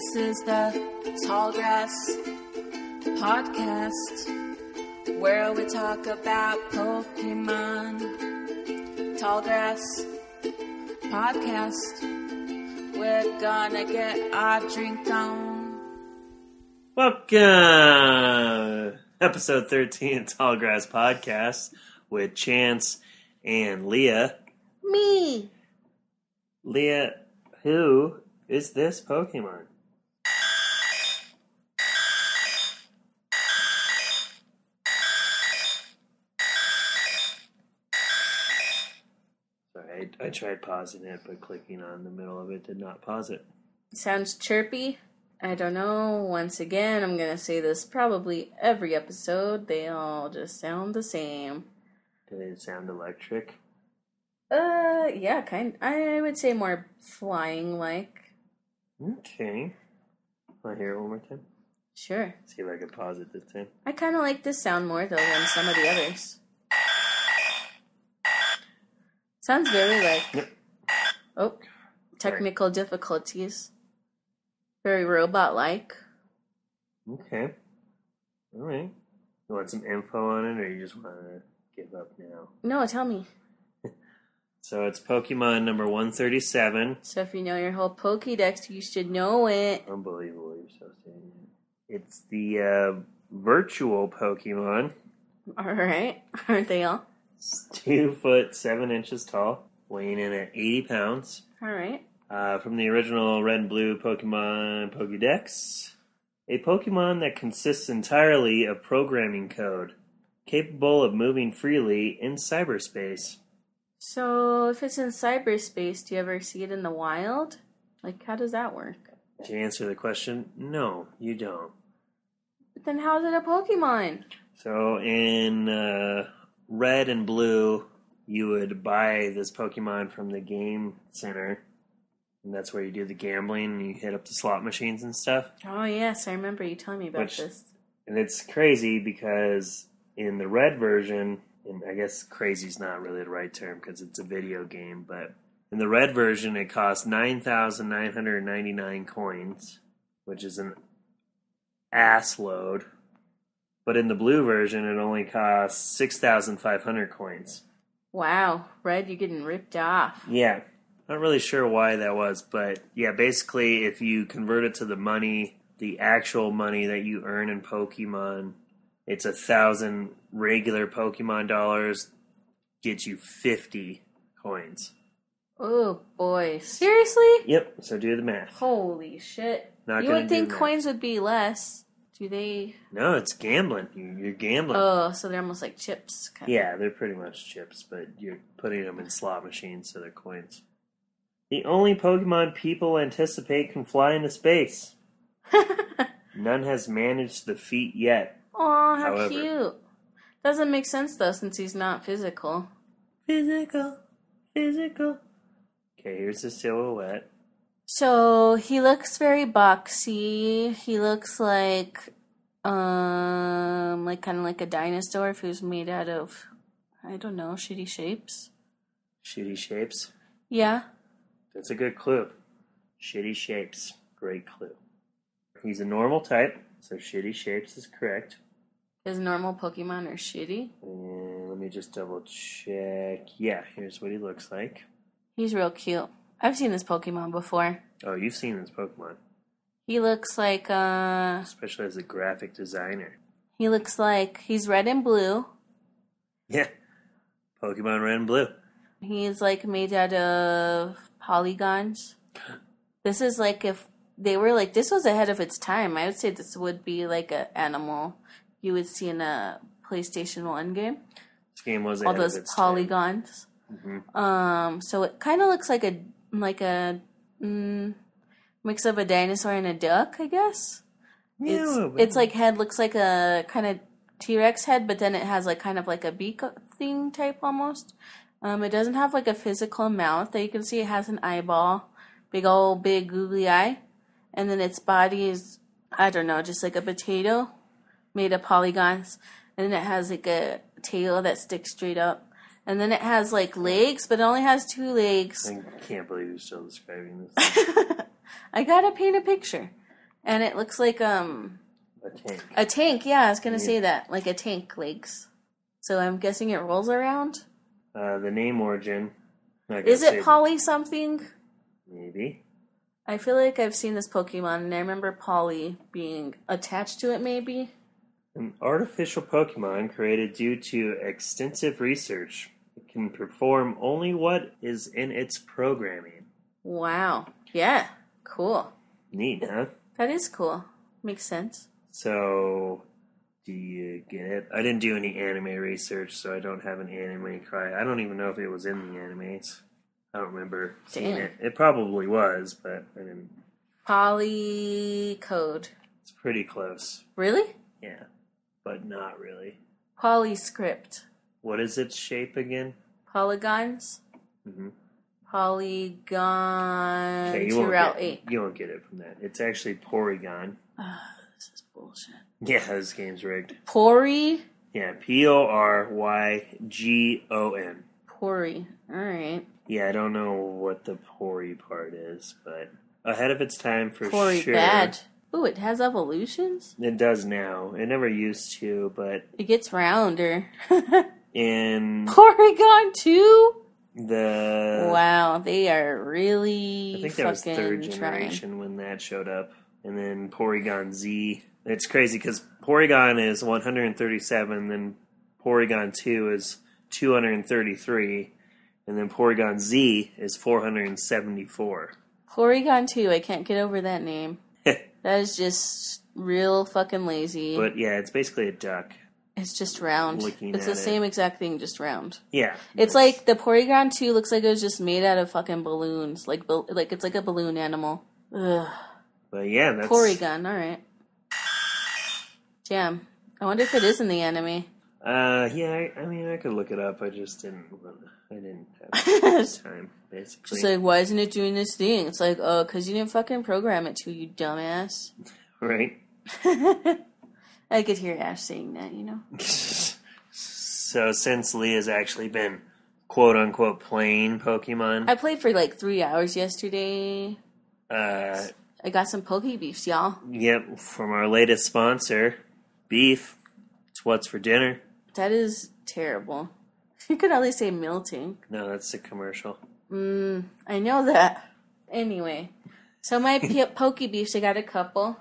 This is the Tallgrass Podcast, where we talk about Pokemon. Tallgrass Podcast, we're gonna get our drink on. Welcome, episode thirteen, Tallgrass Podcast with Chance and Leah. Me! Leah, who is this Pokemon? I, I tried pausing it, but clicking on the middle of it did not pause it. Sounds chirpy. I don't know. Once again, I'm gonna say this probably every episode. They all just sound the same. Did it sound electric? Uh, yeah, kind. I would say more flying like. Okay. Want to hear it one more time? Sure. See if I can pause it this time. I kind of like this sound more though than some of the others. Sounds very like. Yep. Oh, technical difficulties. Very robot like. Okay. All right. You want some info on it, or you just want to give up now? No, tell me. So it's Pokemon number 137. So if you know your whole Pokédex, you should know it. Unbelievable, you're so saying it. It's the uh, virtual Pokemon. All right, aren't they all? Two foot seven inches tall, weighing in at 80 pounds. All right. Uh, from the original Red and Blue Pokemon Pokédex. A Pokemon that consists entirely of programming code, capable of moving freely in cyberspace. So if it's in cyberspace, do you ever see it in the wild? Like, how does that work? To answer the question, no, you don't. But then how is it a Pokemon? So in uh, red and blue, you would buy this Pokemon from the game center, and that's where you do the gambling and you hit up the slot machines and stuff. Oh yes, I remember you telling me about Which- this. And it's crazy because in the red version, and I guess crazy is not really the right term because it's a video game, but in the red version, it costs 9,999 coins, which is an ass load. But in the blue version, it only costs 6,500 coins. Wow, Red, you're getting ripped off. Yeah. Not really sure why that was, but yeah, basically, if you convert it to the money, the actual money that you earn in Pokemon, it's a thousand regular Pokemon dollars, gets you 50 coins. Oh boy, seriously? Yep, so do the math. Holy shit! Not you would think coins would be less. Do they? No, it's gambling. You- You're gambling. Oh, so they're almost like chips. Kind Yeah, they're pretty much chips, but you're putting them in slot machines, so they're coins. The only Pokemon people anticipate can fly into space. None has managed the feat yet. Oh, how However- cute. Doesn't make sense though, since he's not physical. Physical, physical. Okay, here's the silhouette. So he looks very boxy. He looks like, um, like kind of like a dinosaur who's made out of, I don't know, shitty shapes. Shitty shapes. Yeah. That's a good clue. Shitty shapes. Great clue. He's a normal type, so shitty shapes is correct. His normal Pokemon are shitty. And let me just double check. Yeah, here's what he looks like. He's real cute. I've seen this Pokemon before. Oh, you've seen this Pokemon, He looks like, uh, especially as a graphic designer. he looks like he's red and blue. Yeah. Pokemon Red and Blue. He's like made out of polygons. This is like if they were like this was ahead of its time. I would say this would be like a animal you would see in a PlayStation One game. This game was All those polygons. Mhm. Um, so it kind of looks like a like a mm, mix of a dinosaur and a duck, I guess. Yeah, It's it's like head looks like a kind of T Rex head, but then it has like kind of like a beak thing type almost. Um, it doesn't have like a physical mouth that you can see. It has an eyeball, big old big googly eye, and then its body is I don't know, just like a potato made of polygons, and then it has like a tail that sticks straight up. And then it has like legs, but it only has two legs. I can't believe you're still describing this. I gotta paint a picture. and it looks like um A tank. a tank. Yeah, I was gonna Yeah. say that, like a tank legs. So I'm guessing it rolls around. Uh, the name origin. Is it Polly something? Maybe. I feel like I've seen this Pokemon, and I remember Polly being attached to it. Maybe. An artificial Pokemon created due to extensive research. Can perform only what is in its programming. Wow. Yeah. Cool. Neat, huh? That is cool. Makes sense. So, do you get it? I didn't do any anime research, so I don't have an anime cry. I don't even know if it was in the animes. I don't remember seeing Damn. it. It probably was, but I didn't. Polycode. It's pretty close. Really? Yeah, but not really. Polyscript. What is its shape again? Polygons. hmm Polygon Okay, you won't, Route get, 8. you won't get it from that. It's actually Porygon. This is bullshit. Yeah, this game's rigged. Pori? Yeah, P O R Y G O N. Pori. Alright. Yeah, I don't know what the Pori part is, but ahead of its time for sure. bad. Ooh, it has evolutions? It does now. It never used to, but It gets rounder. in Porygon 2? the wow, they are really I think that was third trying. generation when that showed up, and then Porygon Z. It's crazy because Porygon is 137, then Porygon 2 is 233, and then Porygon Z is 474. Porygon 2, I can't get over that name. That is just real fucking lazy. but yeah, it's basically a duck. It's just round. looking It's the it. same exact thing, just round. Yeah, It's like the Porygon 2 looks like it was just made out of fucking balloons. Like like it's like a balloon animal. Ugh. but yeah, that's Porygon, alright. Damn. I wonder if it is in the anime. Uh, yeah, I, I mean, I could look it up. I just didn't. I didn't have time, basically. just like, why isn't it doing this thing? It's like, oh, because you didn't fucking program it to, you dumbass. right. I could hear Ash saying that, you know? So since Leah's actually been quote unquote playing Pokemon, I played for like three hours yesterday. uh, I got some Poke Beefs, y'all. yep, from our latest sponsor, Beef. It's what's for dinner. That is terrible. You could at least say Milting. No, that's a commercial. Mm, I know that. Anyway, so my p- Poke Beefs, I got a couple.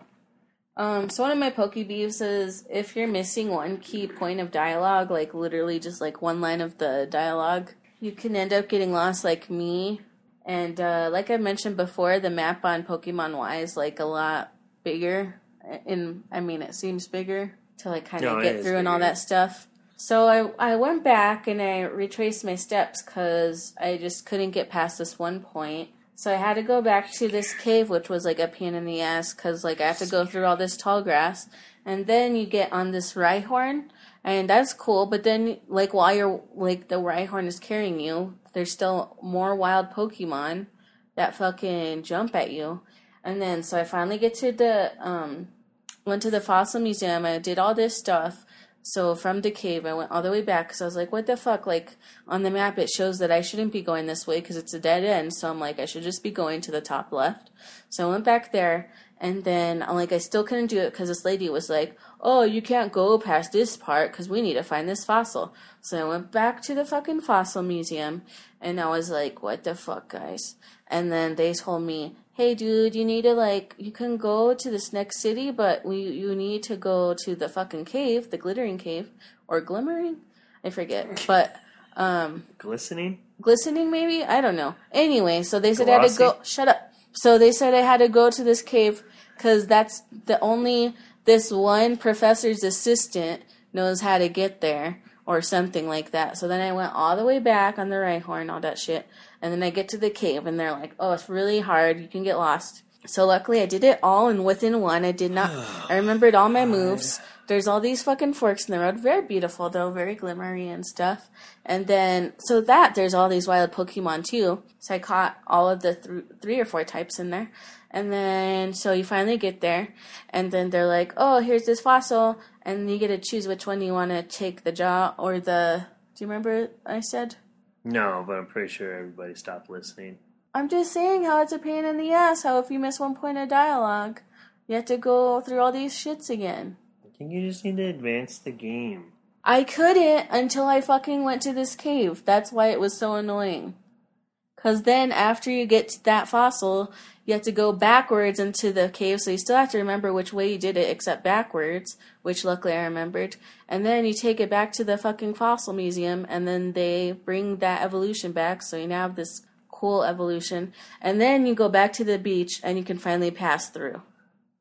Um, so one of my Poke Beefs is if you're missing one key point of dialogue, like literally just like one line of the dialogue, you can end up getting lost like me. And uh, like I mentioned before, the map on Pokemon Y is like a lot bigger. In I mean, it seems bigger to like kind of No, get through and all that stuff. So I I went back and I retraced my steps because I just couldn't get past this one point. So I had to go back to this cave, which was like a pain in the ass because like I have to go through all this tall grass, and then you get on this Rhyhorn, and that's cool. But then like while you're like the Rhyhorn is carrying you, there's still more wild Pokemon that fucking jump at you. And then so I finally get to the um went to the fossil museum. I did all this stuff. So from the cave, I went all the way back because I was like, "What the fuck?" Like on the map, it shows that I shouldn't be going this way because it's a dead end. So I'm like, I should just be going to the top left. So I went back there, and then I'm like, I still couldn't do it because this lady was like, "Oh, you can't go past this part because we need to find this fossil." So I went back to the fucking fossil museum, and I was like, "What the fuck, guys?" And then they told me, "Hey, dude, you need to like, you can go to this next city, but we you need to go to the fucking cave, the glittering cave, or glimmering, I forget, but um, Glistening? glistening maybe, I don't know. Anyway, so they said I had to go. Shut up. So they said I had to go to this cave because that's the only this one professor's assistant knows how to get there or something like that. So then I went all the way back on the Rhyhorn, all that shit. And then I get to the cave and they're like, oh, it's really hard. You can get lost. So luckily I did it all and within one. I did not, I remembered all my moves. There's all these fucking forks in the road. Very beautiful though, very glimmery and stuff. And then, so that, there's all these wild Pokemon too. So I caught all of the th- three or four types in there. And then, so you finally get there, and then they're like, oh, here's this fossil, and you get to choose which one you want to take the jaw or the. Do you remember I said? No, but I'm pretty sure everybody stopped listening. I'm just saying how it's a pain in the ass, how if you miss one point of dialogue, You have to go through all these shits again. I think you just need to advance the game. I couldn't until I fucking went to this cave. That's why it was so annoying. Cause then after you get to that fossil, you have to go backwards into the cave, so you still have to remember which way you did it except backwards, which luckily I remembered. And then you take it back to the fucking fossil museum and then they bring that evolution back, so you now have this cool evolution. And then you go back to the beach and you can finally pass through.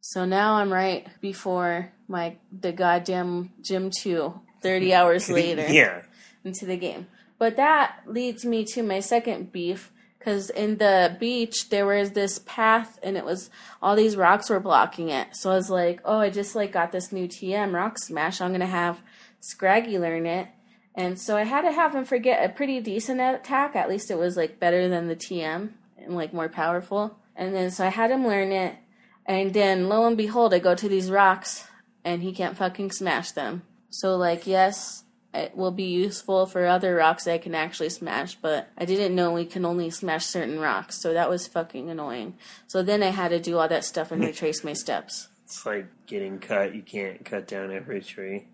So now I'm right before my the goddamn gym 2 30 hours later yeah. into the game. But that leads me to my second beef because in the beach there was this path and it was all these rocks were blocking it. So I was like, oh, I just like got this new TM rock smash. I'm gonna have Scraggy learn it. And so I had to have him forget a pretty decent attack. At least it was like better than the TM and like more powerful. And then so I had him learn it. And then lo and behold, I go to these rocks and he can't fucking smash them. So like yes, it will be useful for other rocks that I can actually smash, but I didn't know we can only smash certain rocks, so that was fucking annoying. So then I had to do all that stuff and retrace my steps. It's like getting cut. You can't cut down every tree.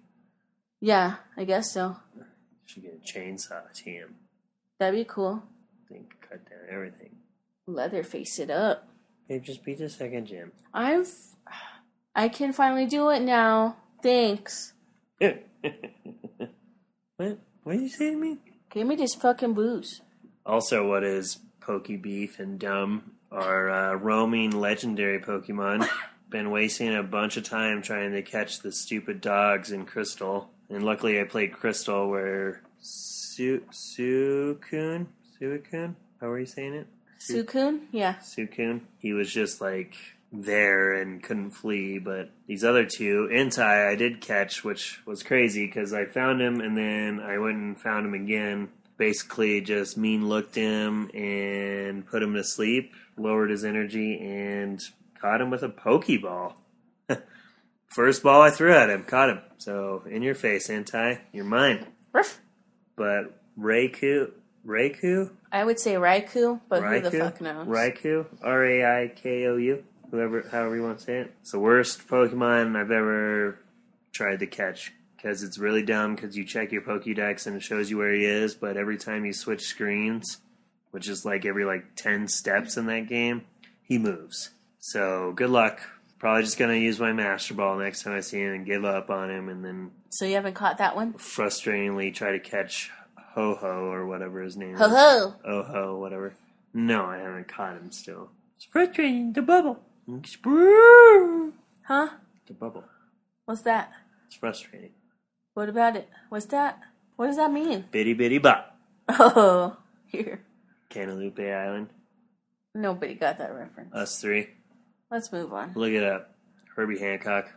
Yeah, I guess so. You should get a chainsaw team. That'd be cool. Then cut down everything. Leatherface it up. Hey, just beat the second gym. I've I can finally do it now. Thanks. what? What did you say to me? Give me this fucking booze. Also, what is Poke Beef and Dumb are uh, roaming legendary Pokemon. Been wasting a bunch of time trying to catch the stupid dogs in Crystal, and luckily I played Crystal where Su Suicune Suicune. How are you saying it? Sukun? Yeah. Sukun. He was just like there and couldn't flee, but these other two, Entei, I did catch, which was crazy because I found him and then I went and found him again. Basically, just mean looked him and put him to sleep, lowered his energy, and caught him with a Pokeball. First ball I threw at him, caught him. So, in your face, Entei, you're mine. Ruff. But Raikou, Raikou? I would say Raikou, but who the Raikou? fuck knows? Raikou, R A I K O U, whoever, however you want to say it. It's the worst Pokemon I've ever tried to catch because it's really dumb. Because you check your Pokédex and it shows you where he is, but every time you switch screens, which is like every like ten steps in that game, he moves. So good luck. Probably just gonna use my Master Ball next time I see him and give up on him, and then So you haven't caught that one? frustratingly try to catch Ho Ho or whatever his name Ho is. ho! Oh ho, whatever. No, I haven't caught him still. It's frustrating. The bubble. Sprue. Huh? The bubble. What's that? It's frustrating. What about it? What's that? What does that mean? Bitty bitty bop. Oh, here. Cantaloupe Island. Nobody got that reference. Us three. Let's move on. Look it up. Herbie Hancock.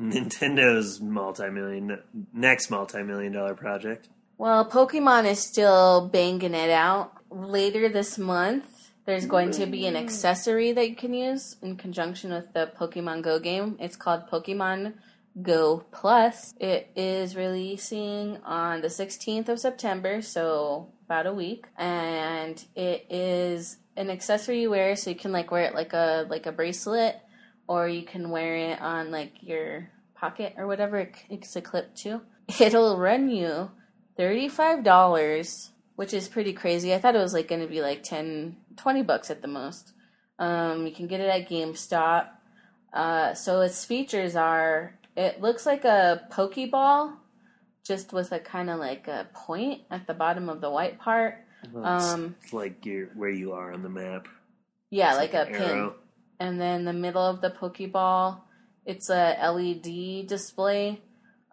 Nintendo's multi-million next multi-million dollar project. Well, Pokemon is still banging it out. Later this month, there's going to be an accessory that you can use in conjunction with the Pokemon Go game. It's called Pokemon Go Plus. It is releasing on the 16th of September, so about a week, and it is an accessory you wear so you can like wear it like a like a bracelet or you can wear it on like your pocket or whatever it's a clip to. It'll run you $35, which is pretty crazy. I thought it was like going to be like 10, 20 bucks at the most. Um, you can get it at GameStop. Uh, so its features are it looks like a Pokeball, just with a kind of like a point at the bottom of the white part. Um, like your where you are on the map. Yeah, It's like, a pin. arrow. and then the middle of the Pokeball, it's a LED display.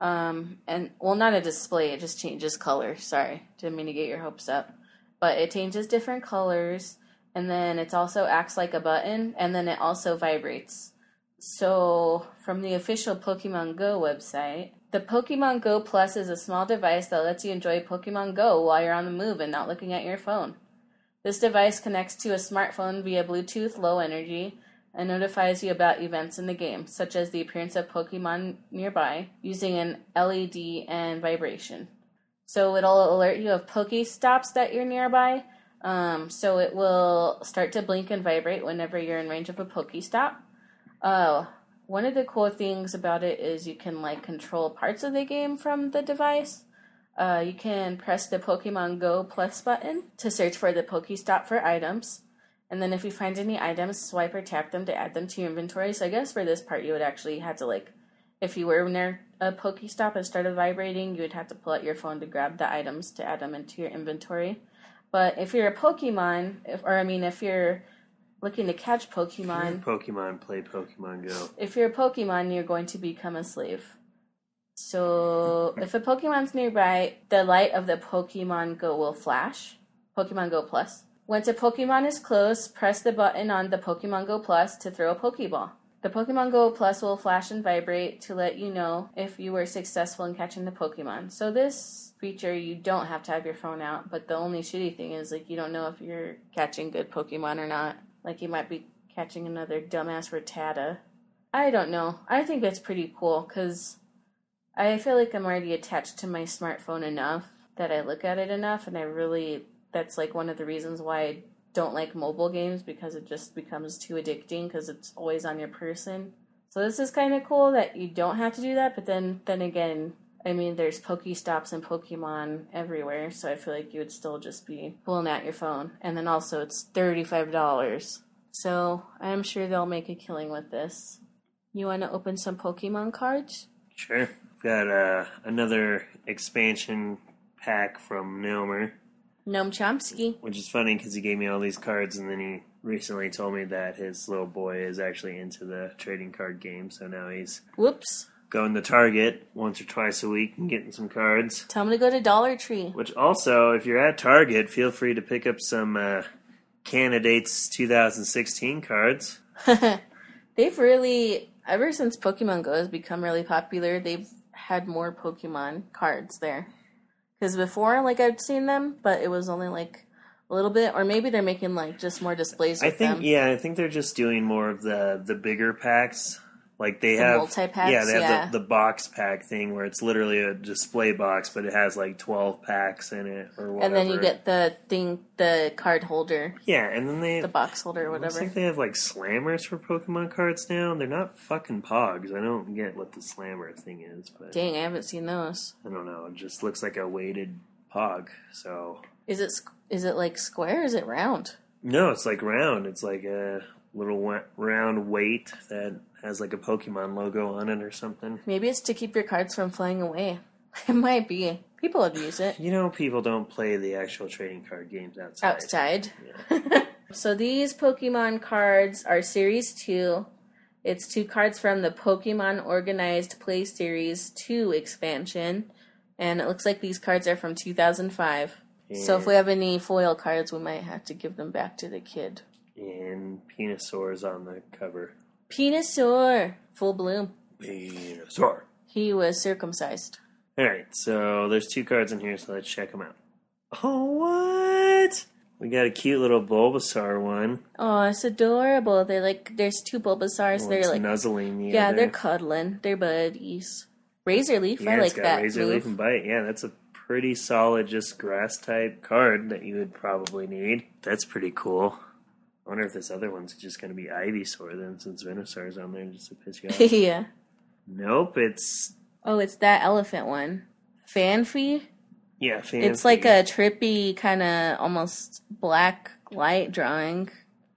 Um, and well, not a display; it just changes color. Sorry, didn't mean to get your hopes up, but it changes different colors, and then it also acts like a button, and then it also vibrates. So, from the official Pokemon Go website, the Pokemon Go Plus is a small device that lets you enjoy Pokemon Go while you're on the move and not looking at your phone. This device connects to a smartphone via Bluetooth Low Energy and notifies you about events in the game, such as the appearance of Pokemon nearby, using an LED and vibration. So it'll alert you of Pokestops that you're nearby. Um, so it will start to blink and vibrate whenever you're in range of a Pokestop. Uh, one of the cool things about it is you can like control parts of the game from the device. Uh, you can press the Pokemon Go Plus button to search for the Pokestop for items. And then if you find any items, swipe or tap them to add them to your inventory. So I guess for this part, you would actually have to like, if you were near a Pokestop and started vibrating, you would have to pull out your phone to grab the items to add them into your inventory. But if you're a Pokemon, if, or I mean, if you're looking to catch Pokemon, Pokemon, play Pokemon Go. if you're a Pokemon, you're going to become a slave. So if a Pokemon's nearby, the light of the Pokemon Go will flash. Pokemon Go Plus. Once a Pokemon is close, press the button on the Pokemon Go Plus to throw a Pokeball. The Pokemon Go Plus will flash and vibrate to let you know if you were successful in catching the Pokemon. So this feature you don't have to have your phone out, but the only shitty thing is like you don't know if you're catching good Pokemon or not. Like you might be catching another dumbass Rattata. I don't know. I think that's pretty cool because I feel like I'm already attached to my smartphone enough that I look at it enough, and I really that's like one of the reasons why I don't like mobile games because it just becomes too addicting because it's always on your person. So this is kind of cool that you don't have to do that, but then then again, I mean, there's Pokestops and Pokemon everywhere, so I feel like you would still just be pulling out your phone. And then also, it's thirty-five dollars, so I'm sure they'll make a killing with this. You want to open some Pokemon cards? Sure. Got uh, another expansion pack from Nomer, Noam Chomsky. which is funny because he gave me all these cards and then he recently told me that his little boy is actually into the trading card game. So now he's Whoops! Going to Target once or twice a week and getting some cards. Tell him to go to Dollar Tree. Which also, if you're at Target, feel free to pick up some uh, candidates 2016 cards. they've really, ever since Pokemon Go has become really popular, they've had more Pokemon cards there. Because before, like I'd seen them, but it was only like a little bit, or maybe they're making like just more displays I think them. yeah, I think they're just doing more of the the bigger packs. Like they The have yeah, they have yeah. The, the box pack thing where it's literally a display box, but it has like twelve packs in it or whatever. and then you get the thing, the card holder, yeah, and then they the box holder, or whatever. like they have like slammers for Pokemon cards now. They're not fucking Pogs. I don't get what the slammer thing is, but Dang, I haven't seen those. I don't know. It just looks like a weighted Pog. So Is it is it like square? Or is it round? no, it's like round. It's like a little round weight that has like a Pokemon logo on it or something. Maybe it's to keep your cards from flying away. It might be. People would use it You know, people don't play the actual trading card games outside. outside. Yeah. So these Pokemon cards are Series 2. It's two cards from the Pokemon Organized Play Series 2 expansion. And it looks like these cards are from 2005. So if we have any foil cards, we might have to give them back to the kid. And Venusaur's on the cover. Venusaur! Full bloom. Venusaur. He was circumcised. All right, so there's two cards in here, so let's check them out. Oh, what? We got a cute little Bulbasaur one. Oh, it's adorable. They're like, there's two Bulbasaurs. Well, they're like, nuzzling the yeah, other. they're cuddling. They're buddies. Razor Leaf, Yeah, I it's like got that. Razor move. Leaf and Bite. Yeah, that's a pretty solid, just grass type card that you would probably need. That's pretty cool. I wonder if this other one's just going to be Ivysaur then, since Venusaur's on there just to piss you off. yeah. nope, it's Oh, it's that elephant one. Fanfy? yeah, fancy. It's like a trippy kind of almost black light drawing.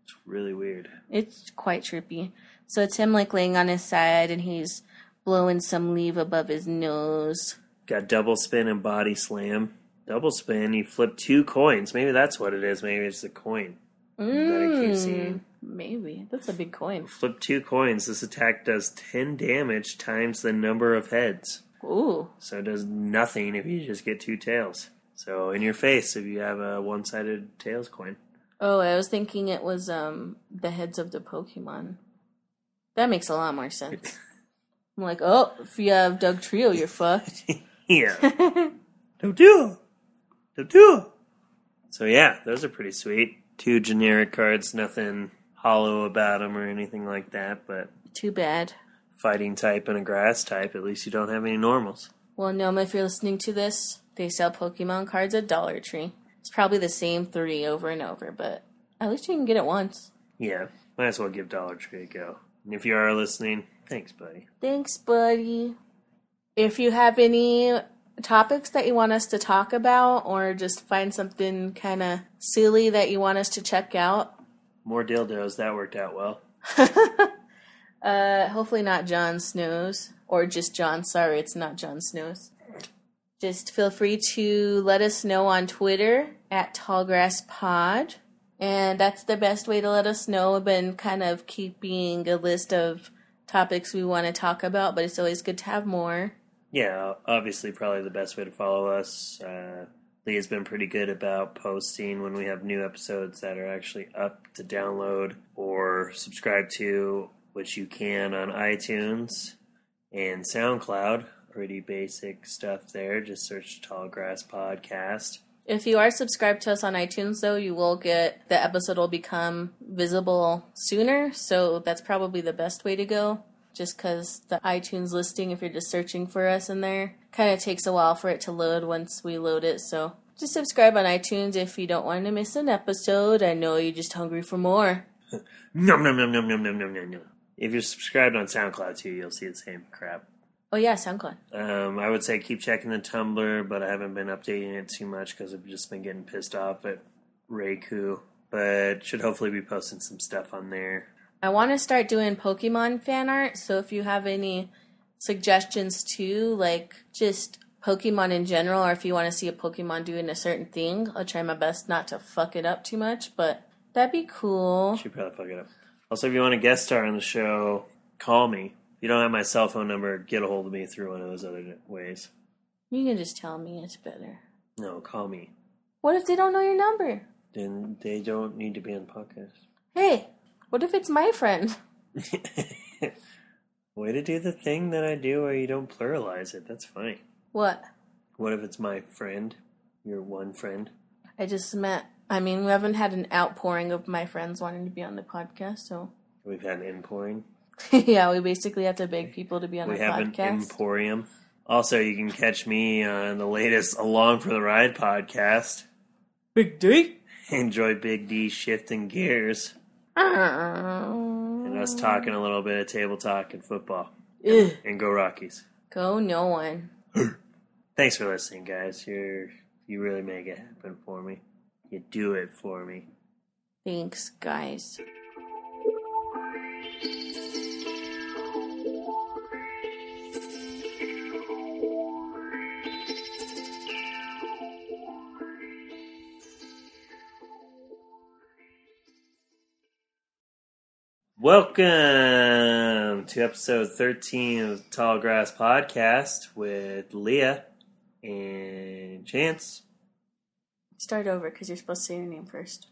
It's really weird. It's quite trippy. So it's him like laying on his side and he's blowing some leaf above his nose. Got double spin and body slam. Double spin, you flip two coins. Maybe that's what it is. Maybe it's a coin. That I keep Mm, seeing. maybe. That's a big coin. Flip two coins. This attack does 10 damage times the number of heads. Ooh. So it does nothing if you just get two tails. So in your face if you have a one sided tails coin. Oh, I was thinking it was um the heads of the Pokemon. That makes a lot more sense. I'm like, oh, if you have Dugtrio, you're fucked. yeah. Don't do it. Don't do. So yeah, those are pretty sweet. Two generic cards, nothing hollow about them or anything like that, but Too bad. fighting type and a grass type, at least you don't have any normals. Well, Noma, if you're listening to this, they sell Pokemon cards at Dollar Tree. It's probably the same three over and over, but at least you can get it once. Yeah, might as well give Dollar Tree a go. And if you are listening, thanks, buddy. Thanks, buddy. If you have any topics that you want us to talk about or just find something kind of silly that you want us to check out, More dildos. That worked out well. uh, hopefully not John Snow's or just John. Sorry, it's not John Snow's. Just feel free to let us know on Twitter at TallgrassPod. And that's the best way to let us know. I've been kind of keeping a list of topics we want to talk about, but it's always good to have more. Yeah, obviously, probably the best way to follow us. Uh, Leah's been pretty good about posting when we have new episodes that are actually up to download or subscribe to, which you can on iTunes and SoundCloud. Pretty basic stuff there. Just search Tall Grass Podcast. If you are subscribed to us on iTunes, though, you will get the episode will become visible sooner. So that's probably the best way to go. Just because the iTunes listing, if you're just searching for us in there, kind of takes a while for it to load once we load it. So just subscribe on iTunes if you don't want to miss an episode. I know you're just hungry for more. Nom nom nom nom nom nom nom nom nom. If you're subscribed on SoundCloud too, you'll see the same crap. Oh yeah, SoundCloud. Um, I would say keep checking the Tumblr, but I haven't been updating it too much because I've just been getting pissed off at Reiku. But should hopefully be posting some stuff on there. I want to start doing Pokemon fan art, so if you have any suggestions too, like just Pokemon in general, or if you want to see a Pokemon doing a certain thing, I'll try my best not to fuck it up too much, but that'd be cool. Should probably fuck it up. Also, if you want a guest star on the show, call me. If you don't have my cell phone number, get a hold of me through one of those other ways. You can just tell me it's better. No, call me. What if they don't know your number? Then they don't need to be on podcast. Hey, what if it's my friend? Way to do the thing that I do where you don't pluralize it. That's funny. What? What if it's my friend? Your one friend? I just meant, I mean, we haven't had an outpouring of my friends wanting to be on the podcast, so. We've had an inpouring. yeah, we basically have to beg people to be on We the podcast. We have an emporium. Also, you can catch me on the latest Along for the Ride podcast. Big D? Enjoy Big D shifting gears Uh-huh. and us talking a little bit of table talk and football. Ugh. And go Rockies. Go no one. Thanks for listening, guys. You're you really make it happen for me. You do it for me. Thanks, guys. Welcome to episode 13 of Tall Grass Podcast with Leah and Chance. Start over because you're supposed to say your name first.